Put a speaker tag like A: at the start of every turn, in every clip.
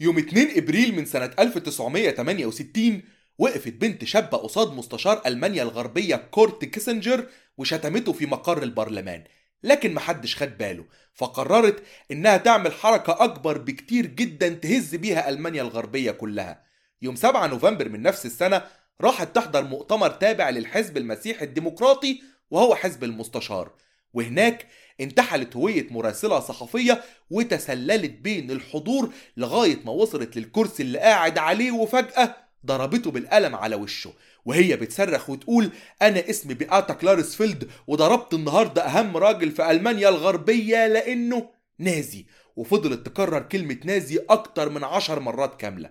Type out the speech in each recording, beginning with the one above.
A: يوم 2 إبريل من سنة 1968 وقفت بنت شابة قصاد مستشار ألمانيا الغربية كورت كيسنجر وشتمته في مقر البرلمان لكن محدش خد باله فقررت إنها تعمل حركة أكبر بكتير جدا تهز بيها ألمانيا الغربية كلها. يوم 7 نوفمبر من نفس السنة راحت تحضر مؤتمر تابع للحزب المسيحي الديمقراطي وهو حزب المستشار وهناك انتحلت هوية مراسلة صحفية وتسللت بين الحضور لغاية ما وصلت للكرسي اللي قاعد عليه وفجأة ضربته بالقلم على وشه. وهي بتصرخ وتقول أنا اسمي بياتا كلارسفيلد وضربت النهاردة أهم راجل في ألمانيا الغربية لأنه نازي. وفضلت تكرر كلمة نازي أكتر من عشر مرات كاملة.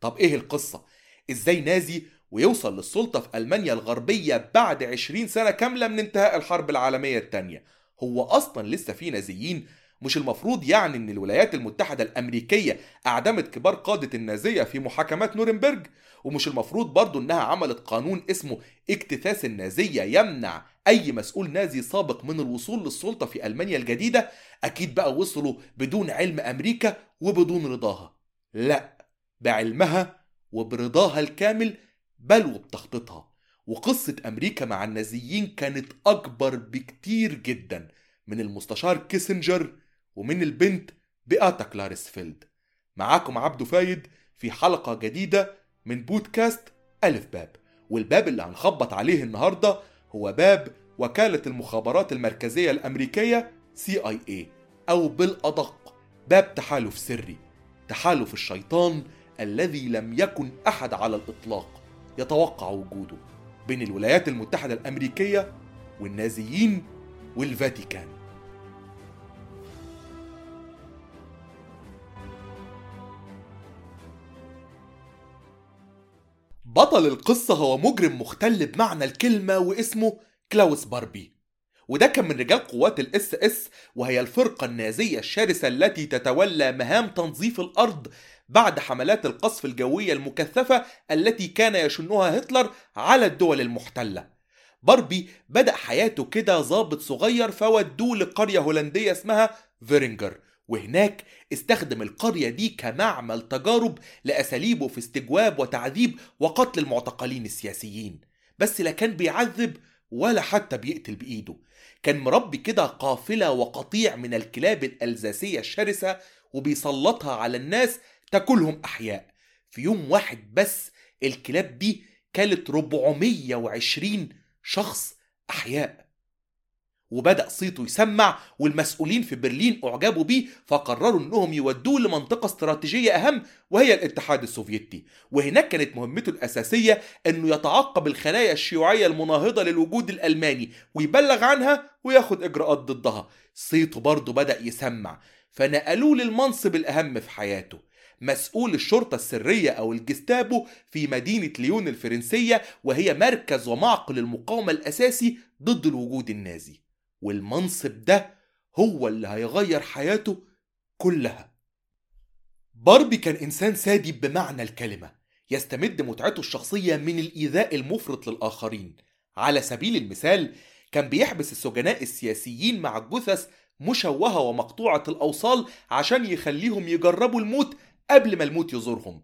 A: طب إيه القصة؟ إزاي نازي ويوصل للسلطة في ألمانيا الغربية بعد 20 سنة كاملة من انتهاء الحرب العالمية الثانية هو أصلا لسه في نازيين. مش المفروض يعني إن الولايات المتحدة الأمريكية أعدمت كبار قادة النازية في محاكمات نورنبرج؟ ومش المفروض برضو إنها عملت قانون اسمه اكتثاث النازية يمنع أي مسؤول نازي سابق من الوصول للسلطة في ألمانيا الجديدة؟ أكيد بقى وصلوا بدون علم أمريكا وبدون رضاها. لا بعلمها وبرضاها الكامل بل وبتخطيطها. وقصة أمريكا مع النازيين كانت أكبر بكتير جدا من المستشار كيسنجر ومن البنت بياتا كلارسفيلد. معاكم عبدو فايد في حلقة جديدة من بودكاست ألف باب. والباب اللي هنخبط عليه النهاردة هو باب وكالة المخابرات المركزية الأمريكية CIA أو بالأدق باب تحالف سري. تحالف الشيطان الذي لم يكن أحد على الإطلاق يتوقع وجوده. بين الولايات المتحدة الأمريكية والنازيين والفاتيكان. بطل القصة هو مجرم مختل بمعنى الكلمة واسمه كلاوس باربي. وده كان من رجال قوات ال SS وهي الفرقة النازية الشرسة التي تتولى مهام تنظيف الأرض بعد حملات القصف الجوية المكثفة التي كان يشنها هتلر على الدول المحتلة. باربي بدأ حياته كده ضابط صغير فودوه لقرية هولندية اسمها فيرينجر وهناك استخدم القرية دي كمعمل تجارب لأساليبه في استجواب وتعذيب وقتل المعتقلين السياسيين. بس لا كان بيعذب ولا حتى بيقتل بإيده. كان مربي كده قافلة وقطيع من الكلاب الألزاسية الشرسة وبيسلطها على الناس تاكلهم أحياء. في يوم واحد بس الكلاب دي كلت 420 شخص أحياء. وبدأ صيته يسمع والمسؤولين في برلين أعجبوا بيه فقرروا إنهم يودوه لمنطقة استراتيجية أهم وهي الاتحاد السوفيتي. وهناك كانت مهمته الأساسية إنه يتعقب الخلايا الشيوعية المناهضة للوجود الألماني ويبلغ عنها وياخد إجراءات ضدها. صيته برضه بدأ يسمع فنقلوه للمنصب الأهم في حياته. مسؤول الشرطة السرية أو الجستابو في مدينة ليون الفرنسية وهي مركز ومعقل المقاومة الأساسي ضد الوجود النازي. والمنصب ده هو اللي هيغير حياته كلها. باربي كان إنسان سادي بمعنى الكلمة يستمد متعته الشخصية من الإيذاء المفرط للآخرين. على سبيل المثال كان بيحبس السجناء السياسيين مع الجثث مشوهة ومقطوعة الأوصال عشان يخليهم يجربوا الموت قبل ما الموت يزورهم.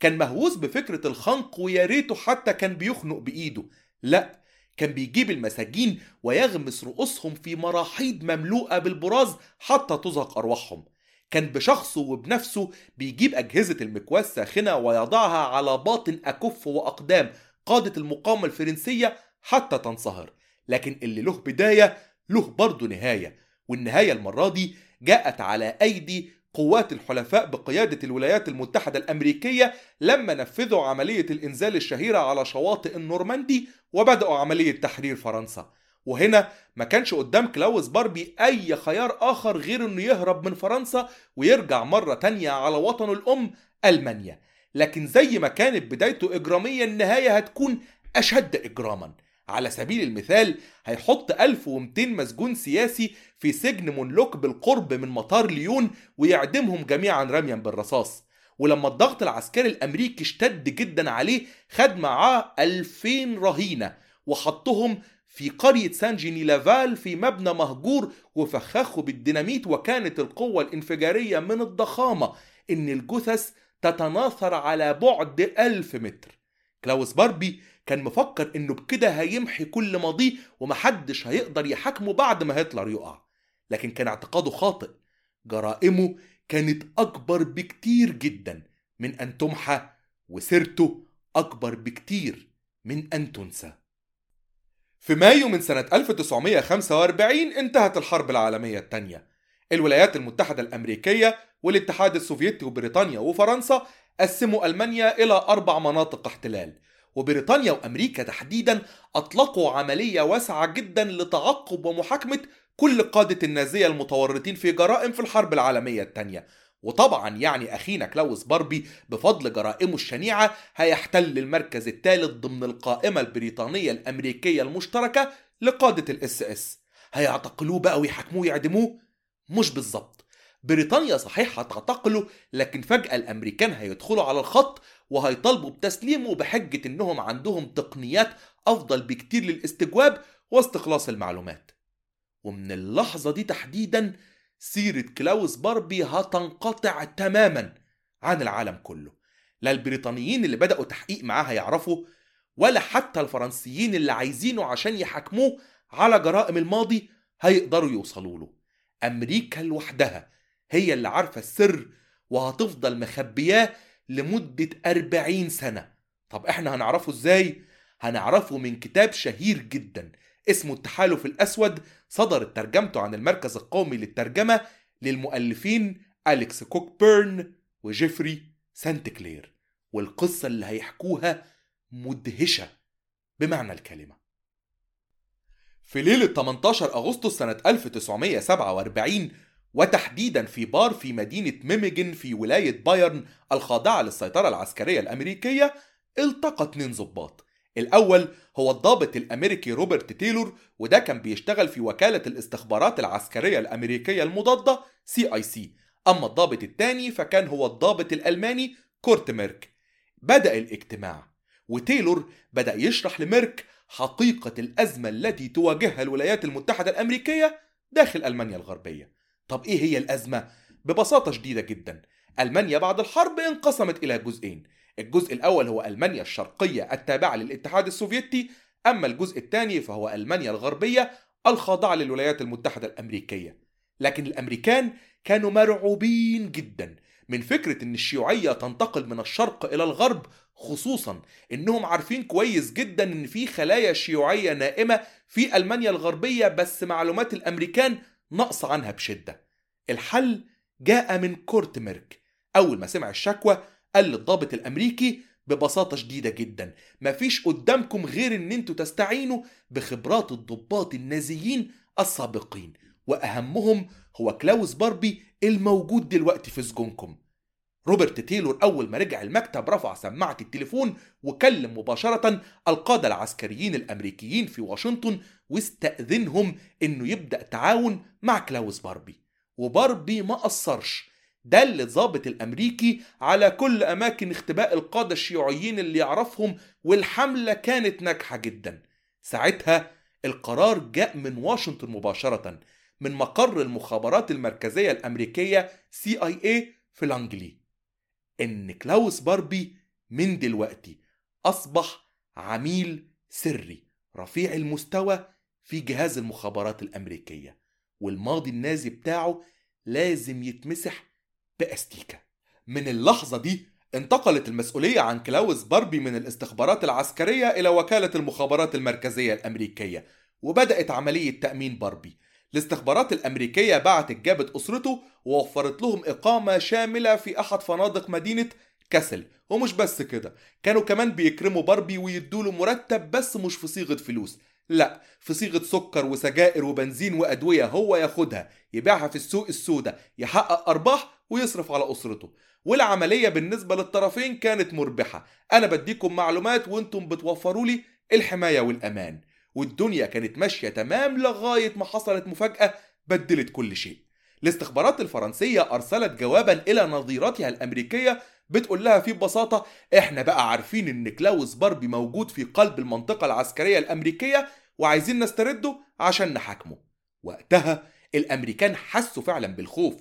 A: كان مهووس بفكرة الخنق ويا ريته حتى كان بيخنق بإيده. لا كان بيجيب المساجين ويغمس رؤوسهم في مراحيض مملوءة بالبراز حتى تزهق أرواحهم. كان بشخصه وبنفسه بيجيب أجهزة المكواة الساخنة ويضعها على باطن أكف وأقدام قادة المقاومة الفرنسية حتى تنصهر. لكن اللي له بداية له برضه نهاية والنهاية المرة دي جاءت على أيدي قوات الحلفاء بقيادة الولايات المتحدة الأمريكية لما نفذوا عملية الإنزال الشهيرة على شواطئ النورماندي وبدأوا عملية تحرير فرنسا. وهنا ما كانش قدام كلاوس باربي أي خيار آخر غير إنه يهرب من فرنسا ويرجع مرة تانية على وطنه الأم ألمانيا. لكن زي ما كانت بدايته إجرامية النهاية هتكون أشد إجراماً. على سبيل المثال هيحط 1200 مسجون سياسي في سجن مونلوك بالقرب من مطار ليون ويعدمهم جميعا رميا بالرصاص. ولما الضغط العسكري الأمريكي اشتد جدا عليه خد معاه 2000 رهينة وحطهم في قرية سان جيني لافال في مبنى مهجور وفخخه بالديناميت وكانت القوة الانفجارية من الضخامة إن الجثث تتناثر على بعد ألف متر. كلاوس باربي كان مفكر إنه بكده هيمحي كل ماضيه ومحدش هيقدر يحاكمه بعد ما هتلر يقع. لكن كان اعتقاده خاطئ. جرائمه كانت أكبر بكتير جدا من أن تمحى وسيرته أكبر بكتير من أن تنسى. في مايو من سنة 1945 انتهت الحرب العالمية الثانية الولايات المتحدة الأمريكية والاتحاد السوفيتي وبريطانيا وفرنسا قسموا ألمانيا إلى أربع مناطق احتلال. وبريطانيا وأمريكا تحديدا أطلقوا عملية واسعة جدا لتعقب ومحاكمة كل قادة النازية المتورطين في جرائم في الحرب العالمية الثانية. وطبعا يعني أخينا كلاوس باربي بفضل جرائمه الشنيعة هيحتل المركز الثالث ضمن القائمة البريطانية الأمريكية المشتركة لقادة ال SS هيعتقلوه بقى ويحاكموه يعدموه مش بالظبط. بريطانيا صحيح هتعتقله لكن فجأة الأمريكان هيدخلوا على الخط وهيطالبوا بتسليمه بحجة إنهم عندهم تقنيات أفضل بكتير للاستجواب واستخلاص المعلومات. ومن اللحظة دي تحديدا سيرة كلاوس باربي هتنقطع تماما عن العالم كله. لا البريطانيين اللي بدأوا تحقيق معاه هيعرفوا ولا حتى الفرنسيين اللي عايزينه عشان يحاكموه على جرائم الماضي هيقدروا يوصلوا له. أمريكا لوحدها هي اللي عارفة السر وهتفضل مخبياه لمدة أربعين سنة. طب إحنا هنعرفه إزاي؟ هنعرفه من كتاب شهير جدا اسمه التحالف الأسود صدرت ترجمته عن المركز القومي للترجمة للمؤلفين أليكس كوك بيرن وجيفري سانت كلير والقصة اللي هيحكوها مدهشة بمعنى الكلمة. في ليلة 18 أغسطس سنة 1947 وتحديدا في بار في مدينة ميمينجن في ولاية بايرن الخاضعة للسيطرة العسكرية الأمريكية التقى اتنين ضباط. الأول هو الضابط الأمريكي روبرت تايلور وده كان بيشتغل في وكالة الاستخبارات العسكرية الأمريكية المضادة CIC أما الضابط الثاني فكان هو الضابط الألماني كورت ميرك. بدأ الاجتماع وتايلور بدأ يشرح لميرك حقيقة الأزمة التي تواجهها الولايات المتحدة الأمريكية داخل ألمانيا الغربية. طب إيه هي الأزمة؟ ببساطة شديدة جدا. ألمانيا بعد الحرب انقسمت إلى جزئين. الجزء الأول هو ألمانيا الشرقية التابعة للاتحاد السوفيتي. أما الجزء الثاني فهو ألمانيا الغربية الخاضعة للولايات المتحدة الأمريكية. لكن الأمريكان كانوا مرعوبين جدا. من فكرة أن الشيوعية تنتقل من الشرق إلى الغرب خصوصا أنهم عارفين كويس جدا أن في خلايا شيوعية نائمة في ألمانيا الغربية بس معلومات الأمريكان نقص عنها بشدة. الحل جاء من كورت ميرك. أول ما سمع الشكوى قال للضابط الأمريكي ببساطة شديدة جدا مفيش قدامكم غير إن أنتوا تستعينوا بخبرات الضباط النازيين السابقين وأهمهم هو كلاوس باربي الموجود دلوقتي في سجونكم. روبرت تايلور أول ما رجع المكتب رفع سماعة التليفون وكلم مباشرة القادة العسكريين الأمريكيين في واشنطن واستأذنهم إنه يبدأ تعاون مع كلاوس باربي. وباربي ما قصرش. دل الضابط الأمريكي على كل أماكن اختباء القادة الشيوعيين اللي يعرفهم والحملة كانت ناجحة جدا. ساعتها القرار جاء من واشنطن مباشرة من مقر المخابرات المركزية الأمريكية CIA في لانجلي. إن كلاوس باربي من دلوقتي أصبح عميل سري رفيع المستوى في جهاز المخابرات الأمريكية والماضي النازي بتاعه لازم يتمسح بأستيكة. من اللحظة دي انتقلت المسؤولية عن كلاوس باربي من الاستخبارات العسكرية إلى وكالة المخابرات المركزية الأمريكية وبدأت عملية تأمين باربي. الاستخبارات الأمريكية بعتت جابت أسرته ووفرت لهم إقامة شاملة في أحد فنادق مدينة كاسل. ومش بس كده كانوا كمان بيكرموا باربي ويدوله مرتب بس مش في صيغة فلوس. لا في صيغة سكر وسجائر وبنزين وأدوية هو ياخدها يبيعها في السوق السوداء يحقق أرباح ويصرف على أسرته. والعملية بالنسبة للطرفين كانت مربحة. أنا بديكم معلومات وأنتم بتوفروا لي الحماية والأمان. والدنيا كانت ماشية تمام لغاية ما حصلت مفاجأة بدلت كل شيء. الاستخبارات الفرنسية أرسلت جوابا إلى نظيرتها الأمريكية بتقول لها في ببساطة إحنا بقى عارفين إن كلاوس باربي موجود في قلب المنطقة العسكرية الأمريكية وعايزين نسترده عشان نحاكمه. وقتها الأمريكان حسوا فعلا بالخوف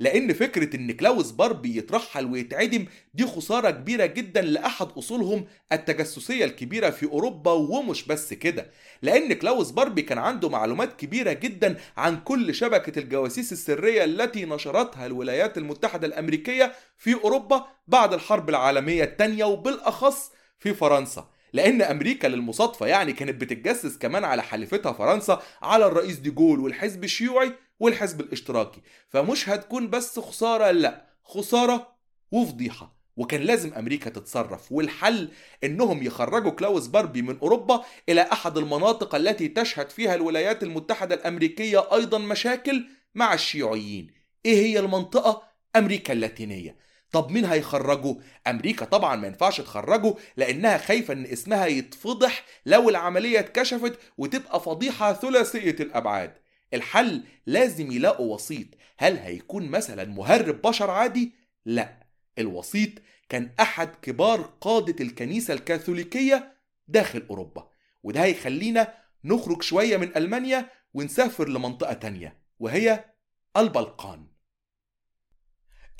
A: لأن فكرة إن كلاوس باربي يترحل ويتعدم دي خسارة كبيرة جدا لأحد أصولهم التجسسية الكبيرة في أوروبا ومش بس كده. لأن كلاوس باربي كان عنده معلومات كبيرة جدا عن كل شبكة الجواسيس السرية التي نشرتها الولايات المتحدة الأمريكية في أوروبا بعد الحرب العالمية الثانية وبالأخص في فرنسا. لأن أمريكا للمصادفه يعني كانت بتتجسس كمان على حليفتها فرنسا على الرئيس ديجول والحزب الشيوعي والحزب الاشتراكي. فمش هتكون بس خسارة لا خسارة وفضيحة. وكان لازم أمريكا تتصرف والحل إنهم يخرجوا كلاوس باربي من أوروبا إلى أحد المناطق التي تشهد فيها الولايات المتحدة الأمريكية أيضا مشاكل مع الشيوعيين. إيه هي المنطقة؟ أمريكا اللاتينية. طب مين هيخرجه؟ أمريكا طبعا ما ينفعش تخرجه لأنها خايفة إن اسمها يتفضح لو العملية اتكشفت وتبقى فضيحة ثلاثية الأبعاد. الحل لازم يلاقوا وسيط، هل هيكون مثلا مهرب بشر عادي؟ لا، الوسيط كان أحد كبار قادة الكنيسة الكاثوليكية داخل أوروبا، وده هيخلينا نخرج شوية من ألمانيا ونسافر لمنطقة تانية وهي البلقان.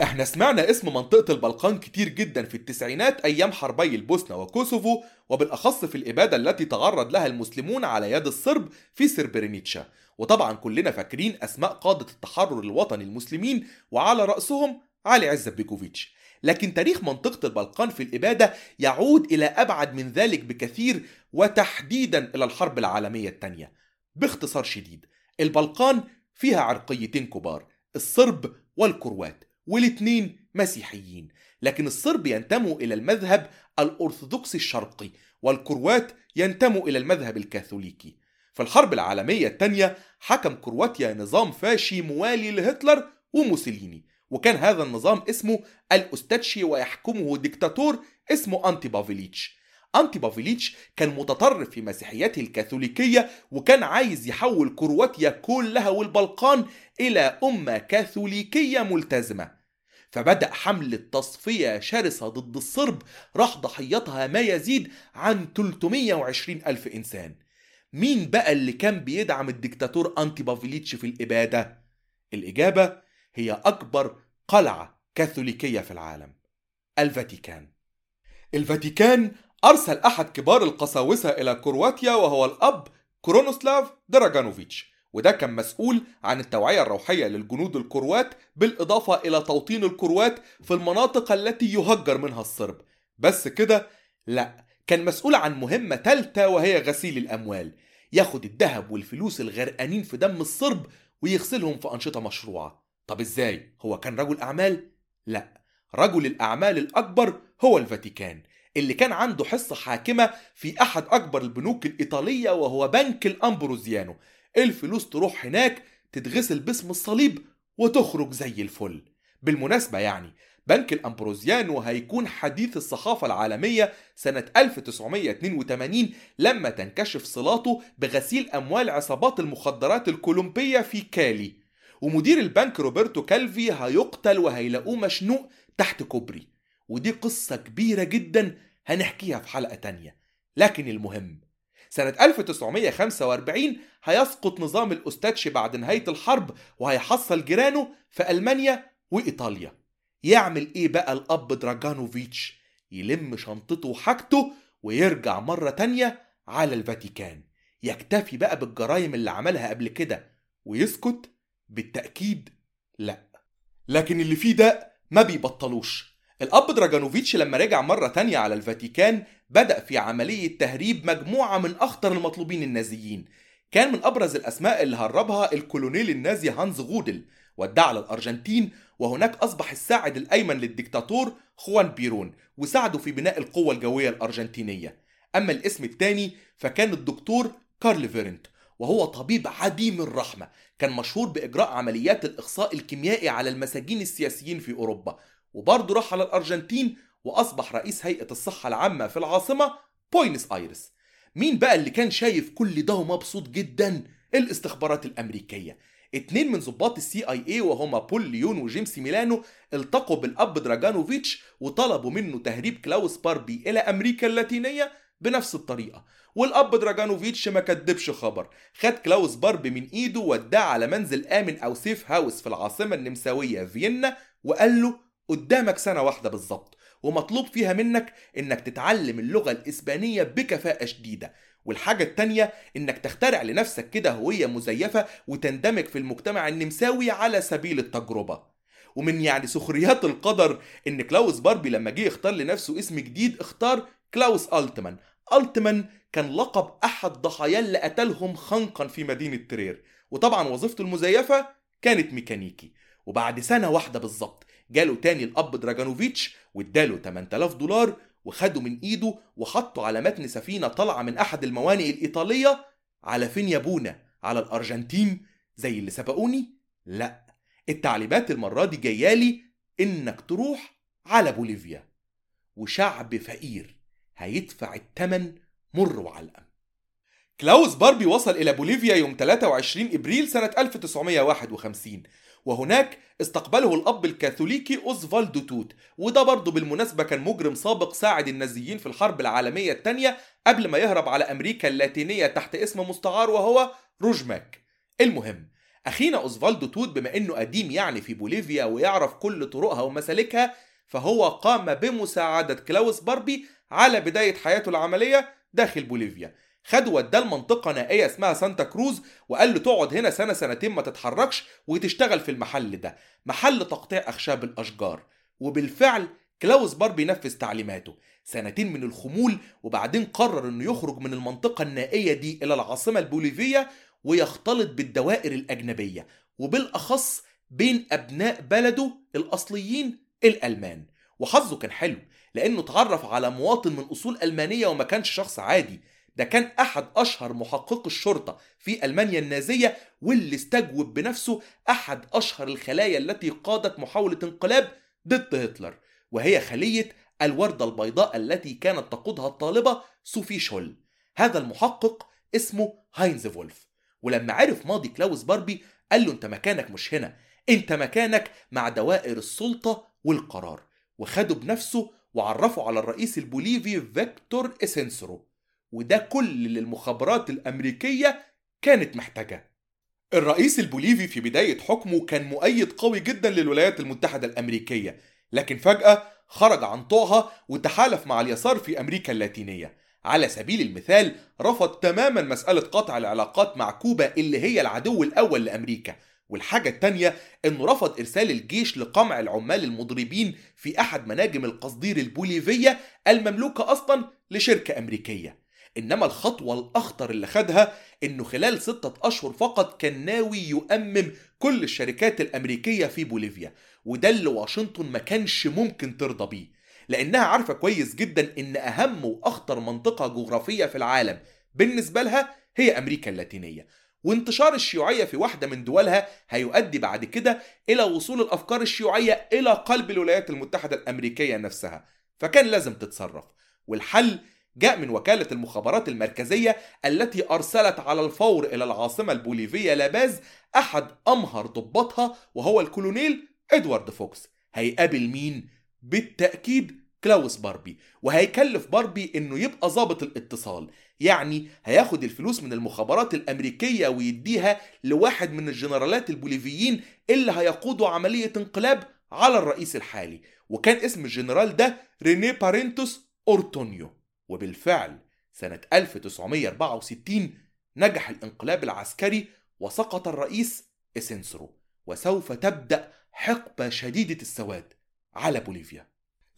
A: إحنا سمعنا اسم منطقة البلقان كتير جدا في التسعينات أيام حربي البوسنة وكوسوفو وبالأخص في الإبادة التي تعرض لها المسلمون على يد الصرب في سربرينيتشا وطبعا كلنا فاكرين أسماء قادة التحرر الوطني المسلمين وعلى رأسهم علي عزت بيكوفيتش. لكن تاريخ منطقة البلقان في الإبادة يعود إلى أبعد من ذلك بكثير وتحديدا إلى الحرب العالمية الثانية. باختصار شديد البلقان فيها عرقيتين كبار الصرب والكروات والاتنين مسيحيين. لكن الصرب ينتموا إلى المذهب الأرثوذكسي الشرقي والكروات ينتموا إلى المذهب الكاثوليكي. في الحرب العالمية الثانية حكم كرواتيا نظام فاشي موالي لهتلر وموسوليني. وكان هذا النظام اسمه الأستاتشي ويحكمه ديكتاتور اسمه أنتي بافيليتش أنتي بافيليتش كان متطرف في مسيحيته الكاثوليكية وكان عايز يحول كرواتيا كلها والبلقان إلى أمة كاثوليكية ملتزمة. فبدأ حملة تصفية شرسة ضد الصرب راح ضحيتها ما يزيد عن 320 ألف إنسان. مين بقى اللي كان بيدعم الدكتاتور أنتي بافيليتش في الإبادة؟ الإجابة هي أكبر قلعة كاثوليكية في العالم الفاتيكان الفاتيكان أرسل أحد كبار القساوسة إلى كرواتيا وهو الأب كرونوسلاف دراجانوفيتش وده كان مسؤول عن التوعية الروحية للجنود الكروات بالإضافة إلى توطين الكروات في المناطق التي يهجر منها الصرب بس كده لا كان مسؤول عن مهمة تالتة وهي غسيل الأموال. ياخد الذهب والفلوس الغرقانين في دم الصرب ويغسلهم في أنشطة مشروعة. طب إزاي؟ هو كان رجل أعمال؟ لا. رجل الأعمال الأكبر هو الفاتيكان اللي كان عنده حصة حاكمة في أحد أكبر البنوك الإيطالية وهو بنك الأمبروزيانو. الفلوس تروح هناك تتغسل باسم الصليب وتخرج زي الفل. بالمناسبة يعني بنك الأمبروزيانو هيكون حديث الصحافة العالمية سنة 1982 لما تنكشف صلاته بغسيل أموال عصابات المخدرات الكولومبية في كالي. ومدير البنك روبرتو كالفي هيقتل وهيلاقوه مشنوق تحت كوبري. ودي قصة كبيرة جدا هنحكيها في حلقة تانية. لكن المهم سنة 1945 هيسقط نظام الأستاتشي بعد نهاية الحرب وهيحصل جيرانه في ألمانيا وإيطاليا. يعمل إيه بقى الأب دراجانوفيتش؟ يلم شنطته وحاجته ويرجع مرة تانية على الفاتيكان. يكتفي بقى بالجرايم اللي عملها قبل كده ويسكت؟ بالتأكيد لا. لكن اللي فيه داء ما بيبطلوش. الأب دراجانوفيتش لما رجع مرة تانية على الفاتيكان بدأ في عملية تهريب مجموعة من أخطر المطلوبين النازيين. كان من أبرز الأسماء اللي هربها الكولونيل النازي هانز رودل. وداه على الأرجنتين وهناك أصبح الساعد الأيمن للدكتاتور خوان بيرون وساعده في بناء القوة الجوية الأرجنتينية. أما الاسم الثاني فكان الدكتور كارل فيرنت وهو طبيب عديم الرحمة. كان مشهور بإجراء عمليات الإخصاء الكيميائي على المساجين السياسيين في أوروبا. وبرضه راح على الأرجنتين وأصبح رئيس هيئة الصحة العامة في العاصمة بوينس آيرس. مين بقى اللي كان شايف كل ده ومبسوط جدا؟ الاستخبارات الأمريكية. اتنين من ضباط ال CIA وهما بول ليون وجيمس ميلانو التقوا بالأب دراجانوفيتش وطلبوا منه تهريب كلاوس باربي إلى أمريكا اللاتينية بنفس الطريقة. والأب دراجانوفيتش ما كدبش خبر. خد كلاوس باربي من إيده وداه على منزل آمن أو safe house في العاصمة النمساوية فيينا وقال له قدامك سنة واحدة بالظبط ومطلوب فيها منك إنك تتعلم اللغة الإسبانية بكفاءة شديدة. والحاجة التانية إنك تخترع لنفسك كده هوية مزيفة وتندمج في المجتمع النمساوي على سبيل التجربة. ومن يعني سخريات القدر إن كلاوس باربي لما جه يختار لنفسه اسم جديد اختار كلاوس ألتمان. ألتمان كان لقب أحد ضحايا اللي قتلهم خنقا في مدينة ترير. وطبعا وظيفته المزيفة كانت ميكانيكي. وبعد سنة واحدة بالظبط جاله تاني الأب دراجانوفيتش واداله 8000 دولار وخده من إيده وحطه على متن سفينة طالعة من أحد الموانئ الإيطالية على فين يا أبونا؟ على الأرجنتين زي اللي سبقوني؟ لا التعليمات المرة دي جايالي إنك تروح على بوليفيا وشعب فقير هيدفع التمن مر وعلقم كلاوس باربي وصل إلى بوليفيا يوم 23 إبريل سنة 1951 وهناك استقبله الأب الكاثوليكي أوزفالدو توت وده برضه بالمناسبة كان مجرم سابق ساعد النازيين في الحرب العالمية الثانية قبل ما يهرب على أمريكا اللاتينية تحت اسم مستعار وهو روجماك. المهم أخينا أوزفالدو توت بما إنه قديم يعني في بوليفيا ويعرف كل طرقها ومسالكها فهو قام بمساعدة كلاوس باربي على بداية حياته العملية داخل بوليفيا. خد وداه لمنطقة نائية اسمها سانتا كروز وقال له تقعد هنا سنة سنتين ما تتحركش وتشتغل في المحل ده. محل تقطيع أخشاب الأشجار. وبالفعل كلاوس باربي نفذ تعليماته. سنتين من الخمول وبعدين قرر إنه يخرج من المنطقة النائية دي إلى العاصمة البوليفية ويختلط بالدوائر الأجنبية. وبالأخص بين أبناء بلده الأصليين الألمان. وحظه كان حلو لأنه اتعرف على مواطن من أصول ألمانية وما كانش شخص عادي. ده كان أحد أشهر محققي الشرطة في ألمانيا النازية واللي استجوب بنفسه أحد أشهر الخلايا التي قادت محاولة انقلاب ضد هتلر وهي خلية الوردة البيضاء التي كانت تقودها الطالبة صوفي شول. هذا المحقق اسمه هاينز فولف. ولما عرف ماضي كلاوس باربي قال له أنت مكانك مش هنا أنت مكانك مع دوائر السلطة والقرار وخده بنفسه وعرفه على الرئيس البوليفي فيكتور استنسورو وده كل اللي المخابرات الأمريكية كانت محتاجاه. الرئيس البوليفي في بداية حكمه كان مؤيد قوي جدا للولايات المتحدة الأمريكية لكن فجأة خرج عن طوعها وتحالف مع اليسار في أمريكا اللاتينية. على سبيل المثال رفض تماما مسألة قطع العلاقات مع كوبا اللي هي العدو الأول لأمريكا. والحاجة التانية انه رفض إرسال الجيش لقمع العمال المضربين في أحد مناجم القصدير البوليفية المملوكة أصلا لشركة أمريكية. إنما الخطوة الأخطر اللي خدها إنه خلال ستة أشهر فقط كان ناوي يؤمم كل الشركات الأمريكية في بوليفيا وده اللي واشنطن ما كانش ممكن ترضى بيه لأنها عارفة كويس جدا إن أهم وأخطر منطقة جغرافية في العالم بالنسبة لها هي أمريكا اللاتينية وانتشار الشيوعية في واحدة من دولها هيؤدي بعد كده إلى وصول الأفكار الشيوعية إلى قلب الولايات المتحدة الأمريكية نفسها فكان لازم تتصرف والحل جاء من وكالة المخابرات المركزية التي أرسلت على الفور إلى العاصمة البوليفية لاباز أحد أمهر ضباطها وهو الكولونيل إدوارد فوكس. هيقابل مين؟ بالتأكيد كلاوس باربي. وهيكلف باربي إنه يبقى ضابط الاتصال. يعني هياخد الفلوس من المخابرات الأمريكية ويديها لواحد من الجنرالات البوليفيين اللي هيقودوا عملية انقلاب على الرئيس الحالي. وكان اسم الجنرال ده ريني بارينتوس أورتونيو. وبالفعل سنة 1964 نجح الانقلاب العسكري وسقط الرئيس إستنسورو وسوف تبدأ حقبة شديدة السواد على بوليفيا.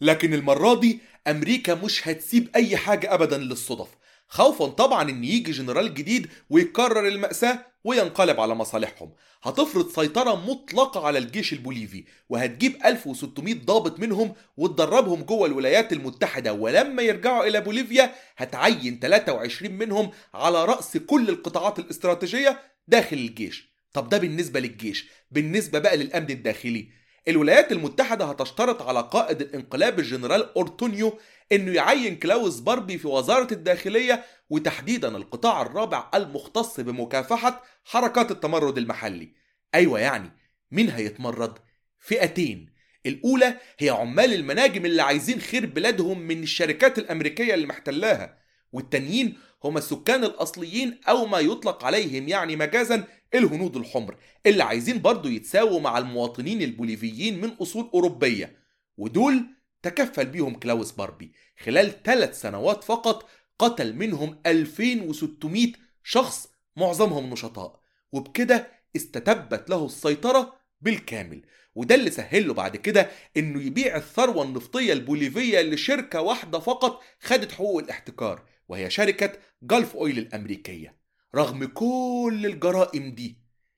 A: لكن المرة دي أمريكا مش هتسيب أي حاجة أبدا للصدف. خوفا طبعا إن يجي جنرال جديد ويكرر المأساة وينقلب على مصالحهم. هتفرض سيطرة مطلقة على الجيش البوليفي وهتجيب 1600 ضابط منهم وتدربهم جوه الولايات المتحدة ولما يرجعوا إلى بوليفيا هتعين 23 منهم على رأس كل القطاعات الاستراتيجية داخل الجيش. طب ده بالنسبة للجيش بالنسبة بقى للأمن الداخلي. الولايات المتحدة هتشترط على قائد الانقلاب الجنرال أورتونيو إنه يعين كلاوس باربي في وزارة الداخلية وتحديدا القطاع الرابع المختص بمكافحة حركات التمرد المحلي أيوه يعني مين هيتمرد؟ فئتين الأولى هي عمال المناجم اللي عايزين خير بلادهم من الشركات الأمريكية اللي محتلاها والتانيين هم السكان الأصليين أو ما يطلق عليهم يعني مجازا الهنود الحمر اللي عايزين برضو يتساووا مع المواطنين البوليفيين من أصول أوروبية ودول تكفل بيهم كلاوس باربي. خلال ثلاث سنوات فقط قتل منهم 2600 شخص معظمهم نشطاء. وبكده استتبت له السيطرة بالكامل. وده اللي سهل له بعد كده إنه يبيع الثروة النفطية البوليفية لشركة واحدة فقط خدت حقوق الاحتكار وهي شركة جلف اويل الأمريكية. رغم كل الجرائم دي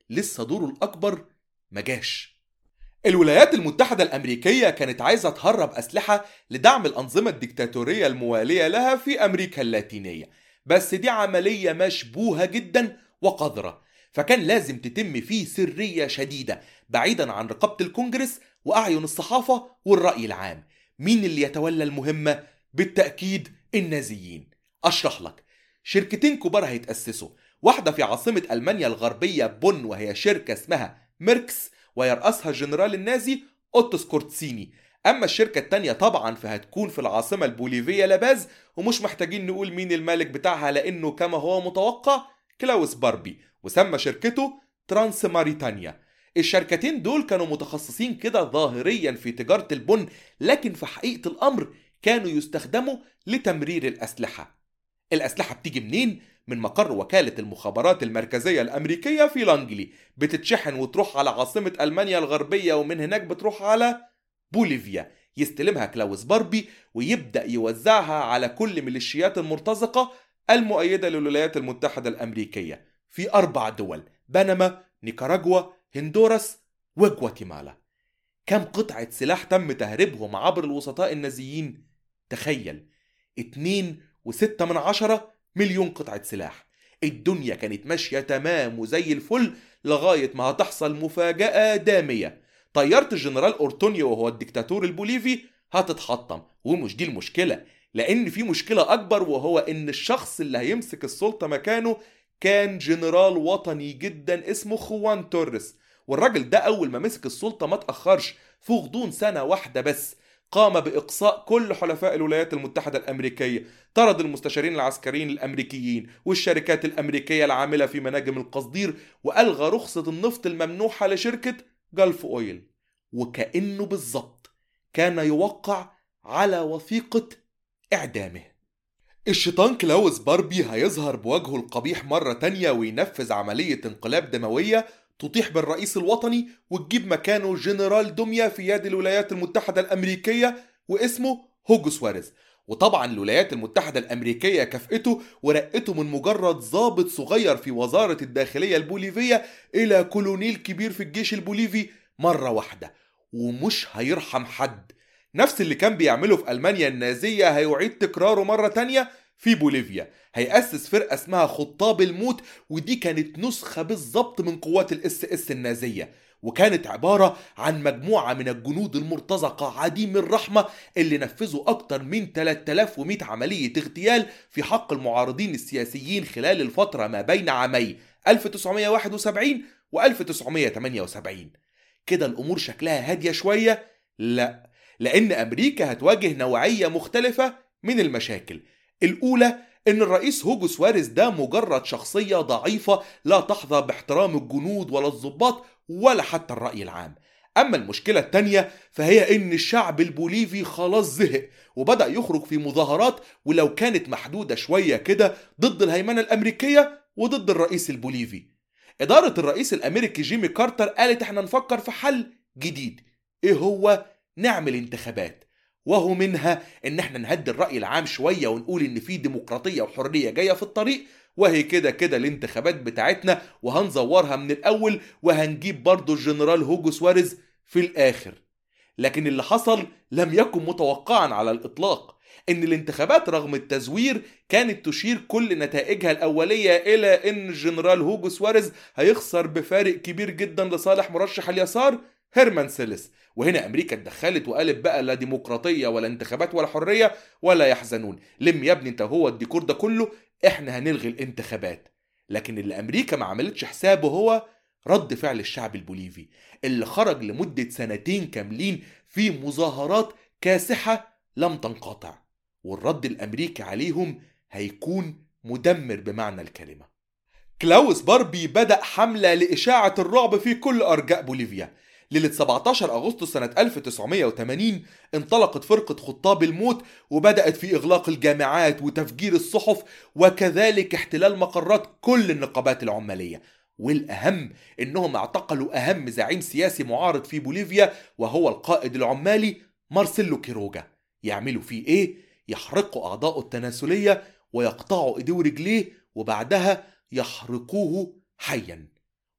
A: لسه دوره الأكبر مجاش الولايات المتحدة الأمريكية كانت عايزة تهرب أسلحة لدعم الأنظمة الديكتاتورية الموالية لها في أمريكا اللاتينية بس دي عملية مشبوهة جدا وقذرة. فكان لازم تتم فيه سرية شديدة بعيدا عن رقابة الكونجرس وأعين الصحافة والرأي العام. مين اللي يتولى المهمة؟ بالتأكيد النازيين. أشرح لك. شركتين كبار هيتأسسوا. واحدة في عاصمة ألمانيا الغربية بون وهي شركة اسمها ميركس ويرأسها الجنرال النازي أوتو سكورتسيني أما الشركة التانية طبعا فهتكون في العاصمة البوليفية لاباز ومش محتاجين نقول مين المالك بتاعها لأنه كما هو متوقع كلاوس باربي وسمى شركته ترانس ماريتانيا الشركتين دول كانوا متخصصين كده ظاهريا في تجارة البن لكن في حقيقة الأمر كانوا يستخدموا لتمرير الأسلحة. الأسلحة بتيجي منين؟ من مقر وكالة المخابرات المركزية الأمريكية في لانجلي. بتتشحن وتروح على عاصمة ألمانيا الغربية ومن هناك بتروح على بوليفيا. يستلمها كلاوس باربي ويبدأ يوزعها على كل ميليشيات المرتزقة المؤيدة للولايات المتحدة الأمريكية في أربع دول بنما، نيكاراغوا، هندوراس وغواتيمالا. كم قطعة سلاح تم تهريبهم عبر الوسطاء النازيين؟ تخيل! اتنين وستة من عشرة مليون قطعة سلاح. الدنيا كانت ماشية تمام وزي الفل لغاية ما هتحصل مفاجأة دامية. طيارة الجنرال أورتونيو وهو الدكتاتور البوليفي هتتحطم ومش دي المشكلة لأن في مشكلة أكبر وهو إن الشخص اللي هيمسك السلطة مكانه كان جنرال وطني جدا اسمه خوان توريس. والراجل ده أول ما مسك السلطة ما تأخرش في غضون سنة واحدة بس. قام بإقصاء كل حلفاء الولايات المتحدة الأمريكية. طرد المستشارين العسكريين الأمريكيين والشركات الأمريكية العاملة في مناجم القصدير وألغى رخصة النفط الممنوحة لشركة جلف أويل وكأنه بالظبط كان يوقع على وثيقة إعدامه. الشيطان كلاوس باربي هيظهر بوجهه القبيح مرة تانية وينفذ عملية انقلاب دموية تطيح بالرئيس الوطني وتجيب مكانه جنرال دمية في يد الولايات المتحدة الأمريكية واسمه هوجو سواريز. وطبعا الولايات المتحدة الأمريكية كافئته ورقته من مجرد ضابط صغير في وزارة الداخلية البوليفية إلى كولونيل كبير في الجيش البوليفي مرة واحدة. ومش هيرحم حد. نفس اللي كان بيعمله في ألمانيا النازية هيعيد تكراره مرة تانية في بوليفيا. هيأسس فرقة اسمها خطاب الموت ودي كانت نسخة بالظبط من قوات الاس إس النازية. وكانت عبارة عن مجموعة من الجنود المرتزقة عديم الرحمة اللي نفذوا أكتر من 3100 عملية اغتيال في حق المعارضين السياسيين خلال الفترة ما بين عامي 1971 و 1978 كده الأمور شكلها هادية شوية؟ لا لأن أمريكا هتواجه نوعية مختلفة من المشاكل. الأولى إن الرئيس هوجو سواريز ده مجرد شخصية ضعيفة لا تحظى باحترام الجنود ولا الضباط ولا حتى الرأي العام. أما المشكلة التانية فهي إن الشعب البوليفي خلاص زهق وبدأ يخرج في مظاهرات ولو كانت محدودة شوية كده ضد الهيمنة الأمريكية وضد الرئيس البوليفي. إدارة الرئيس الأمريكي جيمي كارتر قالت إحنا نفكر في حل جديد. إيه هو؟ نعمل انتخابات. وأهو منها إن إحنا نهدي الرأي العام شوية ونقول إن في ديمقراطية وحرية جاية في الطريق وأهي كده كده الانتخابات بتاعتنا وهنزورها من الأول وهنجيب برضو الجنرال هوجو سواريز في الآخر. لكن اللي حصل لم يكن متوقعا على الإطلاق إن الانتخابات رغم التزوير كانت تشير كل نتائجها الأولية إلى إن الجنرال هوجو سواريز هيخسر بفارق كبير جدا لصالح مرشح اليسار هيرمان سيلس. وهنا أمريكا اتدخلت وقالت بقى لا ديمقراطية ولا انتخابات ولا حرية ولا يحزنون. لم يا ابني انت هو الديكور ده كله إحنا هنلغي الانتخابات. لكن اللي أمريكا ما عملتش حسابه هو رد فعل الشعب البوليفي اللي خرج لمدة سنتين كاملين في مظاهرات كاسحة لم تنقطع. والرد الأمريكي عليهم هيكون مدمر بمعنى الكلمة. كلاوس باربي بدأ حملة لإشاعة الرعب في كل أرجاء بوليفيا. ليلة 17 أغسطس سنة 1980 انطلقت فرقة خطاب الموت وبدأت في إغلاق الجامعات وتفجير الصحف وكذلك احتلال مقرات كل النقابات العمالية. والأهم إنهم اعتقلوا أهم زعيم سياسي معارض في بوليفيا وهو القائد العمالي مارسيلو كيروجا. يعملوا فيه إيه؟ يحرقوا أعضاءه التناسلية ويقطعوا إيديه ورجليه وبعدها يحرقوه حيا.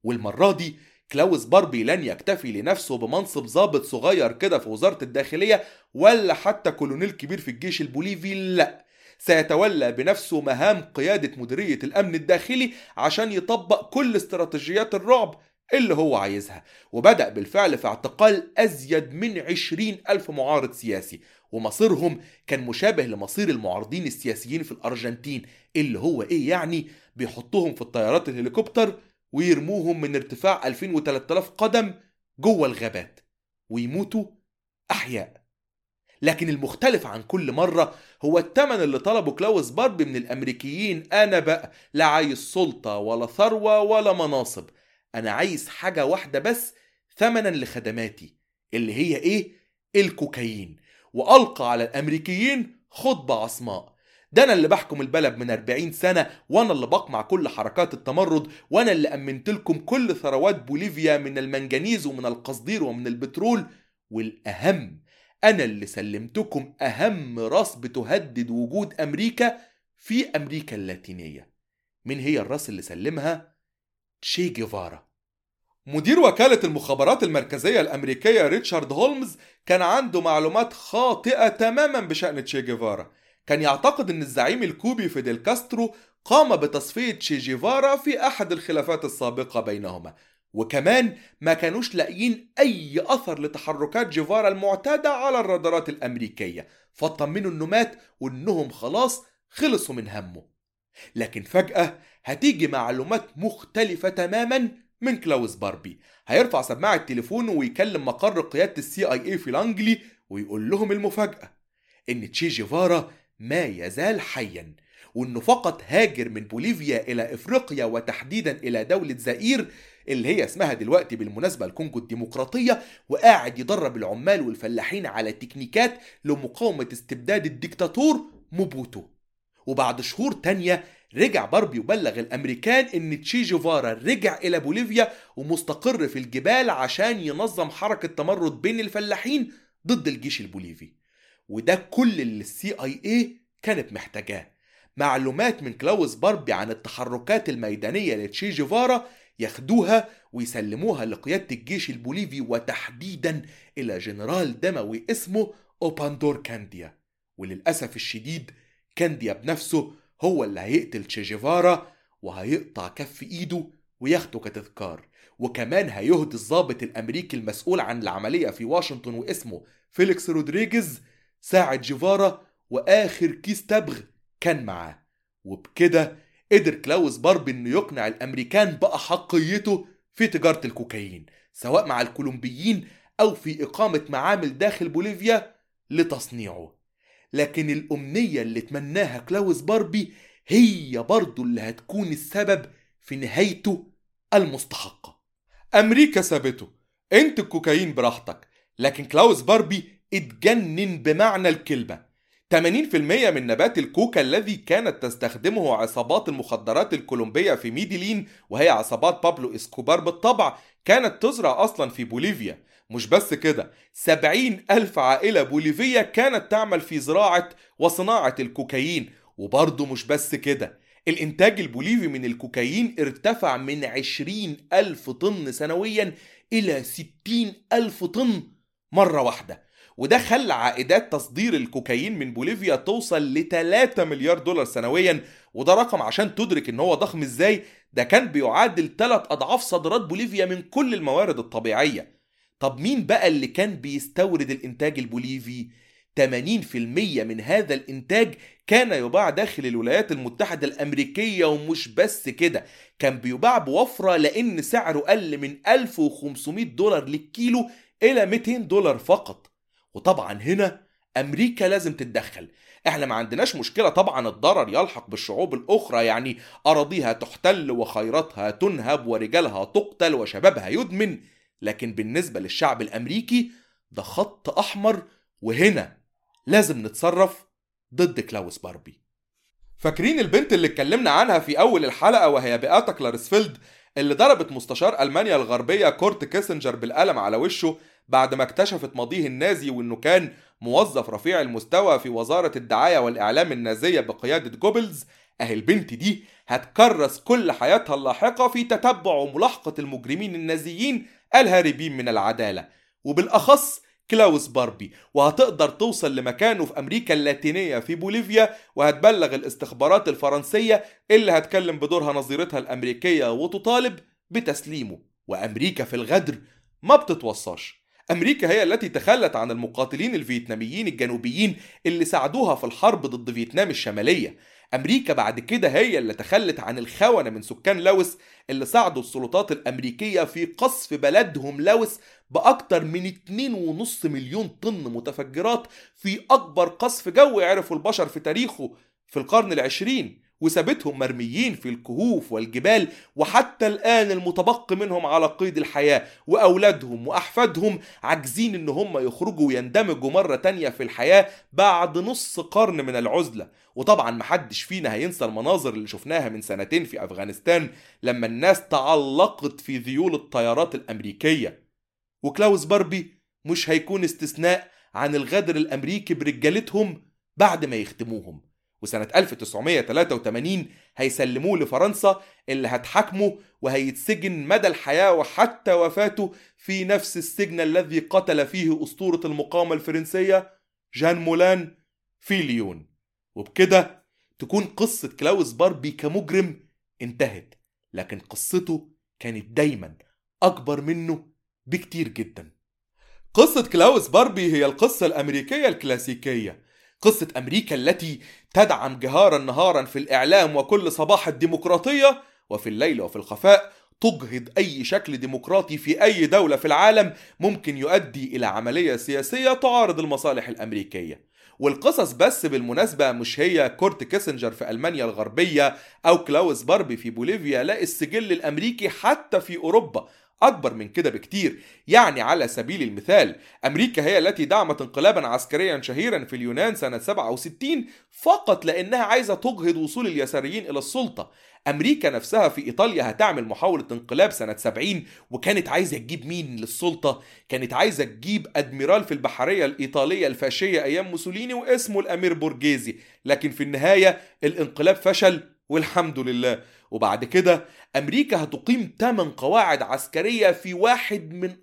A: والمرة دي كلاوس باربي لن يكتفي لنفسه بمنصب ضابط صغير كده في وزارة الداخلية ولا حتى كولونيل كبير في الجيش البوليفي لا. سيتولى بنفسه مهام قيادة مديرية الأمن الداخلي عشان يطبق كل استراتيجيات الرعب اللي هو عايزها. وبدأ بالفعل في اعتقال أزيد من عشرين ألف معارض سياسي. ومصيرهم كان مشابه لمصير المعارضين السياسيين في الأرجنتين اللي هو إيه يعني؟ بيحطوهم في الطيارات الهليكوبتر ويرموهم من ارتفاع 2000 و 3000 قدم جوه الغابات ويموتوا أحياء. لكن المختلف عن كل مرة هو التمن اللي طلبه كلاوس باربي من الأمريكيين أنا بقى لا عايز سلطة ولا ثروة ولا مناصب أنا عايز حاجة واحدة بس ثمنا لخدماتي اللي هي إيه؟ الكوكايين. وألقى على الأمريكيين خطبة عصماء. ده أنا اللي بحكم البلد من 40 سنة وأنا اللي بقمع كل حركات التمرد وأنا اللي أمنت لكم كل ثروات بوليفيا من المنجنيز ومن القصدير ومن البترول. والأهم أنا اللي سلمتكم أهم راس بتهدد وجود أمريكا في أمريكا اللاتينية. من هي الراس اللي سلمها؟ تشي جيفارا. مدير وكالة المخابرات المركزية الأمريكية ريتشارد هيلمز كان عنده معلومات خاطئة تماما بشأن تشي جيفارا. كان يعتقد أن الزعيم الكوبي فيديل كاسترو قام بتصفية تشي جيفارا في أحد الخلافات السابقة بينهما. وكمان ما كانوش لاقيين أي أثر لتحركات جيفارا المعتادة على الرادارات الأمريكية. فاطمنوا إنه مات وإنهم خلاص خلصوا من همه. لكن فجأة هتيجي معلومات مختلفة تماما من كلاوس باربي. هيرفع سماعة تليفونه ويكلم مقر قيادة ال CIA في لانجلي ويقول لهم المفاجأة إن تشي جيفارا ما يزال حيا. وإنه فقط هاجر من بوليفيا إلى إفريقيا وتحديدا إلى دولة زائير اللي هي اسمها دلوقتي بالمناسبة الكونغو الديمقراطية وقاعد يدرب العمال والفلاحين على تكنيكات لمقاومة استبداد الدكتاتور موبوتو. وبعد شهور تانية رجع باربي وبلغ الأمريكان إن تشي جيفارا رجع إلى بوليفيا ومستقر في الجبال عشان ينظم حركة تمرد بين الفلاحين ضد الجيش البوليفي. وده كل اللي ال CIA كانت محتاجاه. معلومات من كلاوس باربي عن التحركات الميدانية لتشي جيفارا ياخدوها ويسلموها لقيادة الجيش البوليفي وتحديدا إلى جنرال دموي اسمه أوباندو كانديا. وللأسف الشديد كانديا بنفسه هو اللي هيقتل تشي جيفارا وهيقطع كف إيده وياخده كتذكار. وكمان هيهدي الضابط الأمريكي المسؤول عن العملية في واشنطن واسمه فيليكس رودريجيز ساعة جيفارا وآخر كيس تبغ كان معاه. وبكده قدر كلاوس باربي إنه يقنع الأمريكان باحقيته في تجارة الكوكايين سواء مع الكولومبيين أو في إقامة معامل داخل بوليفيا لتصنيعه. لكن الأمنية اللي تمناها كلاوس باربي هي برضه اللي هتكون السبب في نهايته المستحقة. أمريكا سابته أنتج الكوكايين براحتك لكن كلاوس باربي اتجنن بمعنى الكلمة. 80% من نبات الكوكا الذي كانت تستخدمه عصابات المخدرات الكولومبية في ميديلين وهي عصابات بابلو إسكوبار بالطبع كانت تزرع أصلا في بوليفيا. مش بس كده 70 ألف عائلة بوليفية كانت تعمل في زراعة وصناعة الكوكايين. وبرضه مش بس كده الإنتاج البوليفي من الكوكايين ارتفع من 20 ألف طن سنويا إلى 60 ألف طن مرة واحدة. وده خلى عائدات تصدير الكوكايين من بوليفيا توصل ل 3 مليار دولار سنويا وده رقم عشان تدرك إن هو ضخم إزاي. ده كان بيعادل 3 أضعاف صادرات بوليفيا من كل الموارد الطبيعية. طب مين بقى اللي كان بيستورد الإنتاج البوليفي؟ 80% من هذا الإنتاج كان يباع داخل الولايات المتحدة الأمريكية ومش بس كده كان بيباع بوفرة لأن سعره قل من 1500 دولار للكيلو إلى 200 دولار فقط. وطبعا هنا أمريكا لازم تتدخل. إحنا ما عندناش مشكلة طبعا الضرر يلحق بالشعوب الأخرى يعني أراضيها تحتل وخيراتها تنهب ورجالها تقتل وشبابها يدمن. لكن بالنسبة للشعب الأمريكي ده خط أحمر وهنا لازم نتصرف ضد كلاوس باربي. فاكرين البنت اللي اتكلمنا عنها في أول الحلقة وهي بياتا كلارسفيلد اللي ضربت مستشار ألمانيا الغربية كورت كيسنجر بالقلم على وشه؟ بعد ما اكتشفت ماضيه النازي وإنه كان موظف رفيع المستوى في وزارة الدعاية والإعلام النازية بقيادة جوبلز اهي البنت دي هتكرس كل حياتها اللاحقة في تتبع وملاحقه المجرمين النازيين الهاربين من العدالة. وبالأخص كلاوس باربي وهتقدر توصل لمكانه في أمريكا اللاتينية في بوليفيا وهتبلغ الاستخبارات الفرنسية اللي هتكلم بدورها نظيرتها الأمريكية وتطالب بتسليمه. وأمريكا في الغدر ما بتتوصاش. أمريكا هي التي تخلت عن المقاتلين الفيتناميين الجنوبيين اللي ساعدوها في الحرب ضد فيتنام الشمالية. أمريكا بعد كده هي اللي تخلت عن الخونة من سكان لاوس اللي ساعدوا السلطات الأمريكية في قصف بلدهم لاوس بأكتر من 2.5 مليون طن متفجرات في أكبر قصف جوي عرفه البشر في تاريخه في القرن العشرين. وسابتهم مرميين في الكهوف والجبال وحتى الآن المتبقي منهم على قيد الحياة وأولادهم وأحفادهم عاجزين إن هم يخرجوا ويندمجوا مرة تانية في الحياة بعد نص قرن من العزلة. وطبعا محدش فينا هينسى المناظر اللي شفناها من سنتين في أفغانستان لما الناس تعلقت في ذيول الطيارات الأمريكية. وكلاوس باربي مش هيكون استثناء عن الغدر الأمريكي برجالتهم بعد ما يختموهم. وسنة 1983 هيسلموه لفرنسا اللي هتحاكمه وهيتسجن مدى الحياة وحتى وفاته في نفس السجن الذي قتل فيه أسطورة المقاومة الفرنسية جان مولان في ليون. وبكده تكون قصة كلاوس باربي كمجرم انتهت لكن قصته كانت دايما أكبر منه بكتير جدا. قصة كلاوس باربي هي القصة الأمريكية الكلاسيكية. قصة أمريكا التي تدعم جهارا نهارا في الإعلام وكل صباح الديمقراطية وفي الليل وفي الخفاء تجهض أي شكل ديمقراطي في أي دولة في العالم ممكن يؤدي إلى عملية سياسية تعارض المصالح الأمريكية. والقصة بس بالمناسبة مش هي كورت كيسنجر في ألمانيا الغربية أو كلاوس باربي في بوليفيا لا السجل الأمريكي حتى في أوروبا. أكبر من كده بكتير. يعني على سبيل المثال أمريكا هي التي دعمت انقلابا عسكريا شهيرا في اليونان سنة 67 فقط لأنها عايزة تجهض وصول اليساريين إلى السلطة. أمريكا نفسها في إيطاليا هتعمل محاولة انقلاب سنة 70 وكانت عايزة تجيب مين للسلطة؟ كانت عايزة تجيب أدميرال في البحرية الإيطالية الفاشية أيام موسوليني واسمه الأمير بورجيزي لكن في النهاية الانقلاب فشل والحمد لله. وبعد كده أمريكا هتقيم 8 قواعد عسكرية في واحد من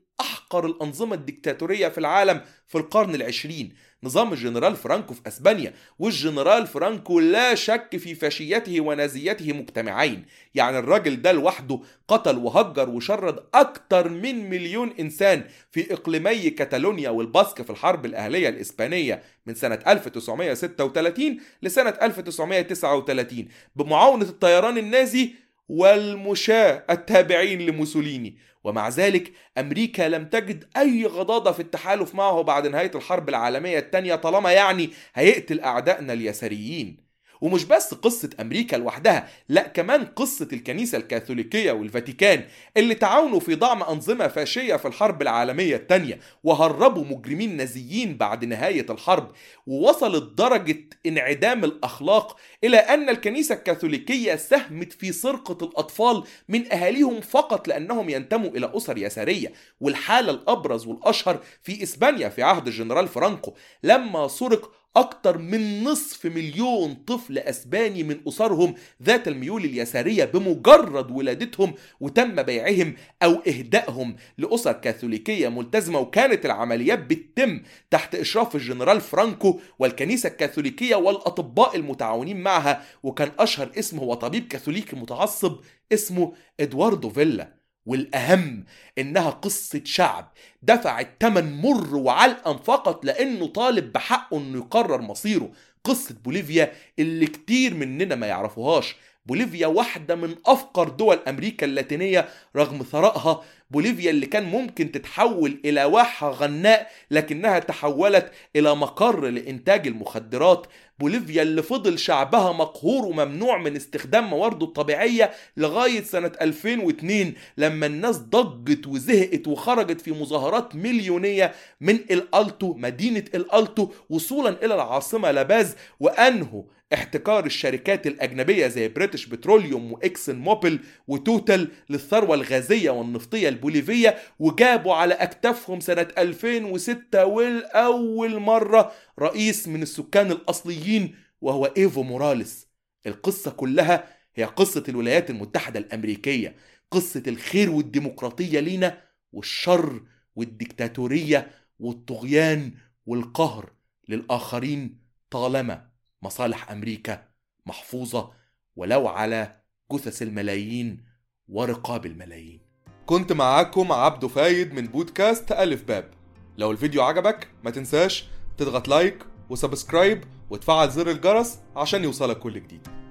A: أحقر الأنظمة الدكتاتورية في العالم في القرن العشرين. نظام الجنرال فرانكو في أسبانيا والجنرال فرانكو لا شك في فاشيته ونازيته مجتمعين. يعني الراجل ده لوحده قتل وهجر وشرد أكتر من مليون إنسان في إقليمي كاتالونيا والباسك في الحرب الأهلية الإسبانية من سنة 1936 لسنة 1939 بمعاونة الطيران النازي والمشاة التابعين لموسوليني. ومع ذلك أمريكا لم تجد أي غضاضة في التحالف معه بعد نهاية الحرب العالمية الثانية طالما يعني هيقتل أعدائنا اليساريين. ومش بس قصة أمريكا لوحدها لا كمان قصة الكنيسة الكاثوليكية والفاتيكان اللي تعاونوا في دعم أنظمة فاشية في الحرب العالمية الثانية وهربوا مجرمين نازيين بعد نهاية الحرب ووصلت درجة انعدام الأخلاق إلى أن الكنيسة الكاثوليكية ساهمت في سرقة الأطفال من أهاليهم فقط لأنهم ينتموا إلى أسر يسارية. والحالة الأبرز والأشهر في إسبانيا في عهد الجنرال فرانكو لما سرق أكتر من نصف مليون طفل أسباني من أسرهم ذات الميول اليسارية بمجرد ولادتهم وتم بيعهم أو إهدائهم لأسر كاثوليكية ملتزمة وكانت العمليات بتتم تحت إشراف الجنرال فرانكو والكنيسة الكاثوليكية والأطباء المتعاونين معها وكان أشهر اسم هو طبيب كاثوليكي متعصب اسمه إدواردو فيلا. والأهم إنها قصة شعب دفع التمن مر وعلقما فقط لأنه طالب بحقه إنه يقرر مصيره. قصة بوليفيا اللي كتير مننا ما يعرفوهاش. بوليفيا واحدة من أفقر دول أمريكا اللاتينية رغم ثرائها. بوليفيا اللي كان ممكن تتحول إلى واحة غناء لكنها تحولت إلى مقر لإنتاج المخدرات. بوليفيا اللي فضل شعبها مقهور وممنوع من استخدام موارده الطبيعية لغاية سنة 2002 لما الناس ضجت وزهقت وخرجت في مظاهرات مليونية من الألتو مدينة الألتو وصولا إلى العاصمة لاباز وأنهوا احتكار الشركات الأجنبية زي بريتش بتروليوم وإكسن موبل وتوتال للثروة الغازية والنفطية البوليفية وجابوا على أكتافهم سنة 2006 ولأول مرة رئيس من السكان الأصليين وهو إيفو موراليس. القصة كلها هي قصة الولايات المتحدة الأمريكية قصة الخير والديمقراطية لينا والشر والديكتاتورية والطغيان والقهر للآخرين طالما مصالح أمريكا محفوظة ولو على جثث الملايين ورقاب الملايين. كنت معاكم عبدو فايد من بودكاست ألف باب. لو الفيديو عجبك ما تنساش تضغط like و subscribe وتفعل زر الجرس عشان يوصلك كل جديد.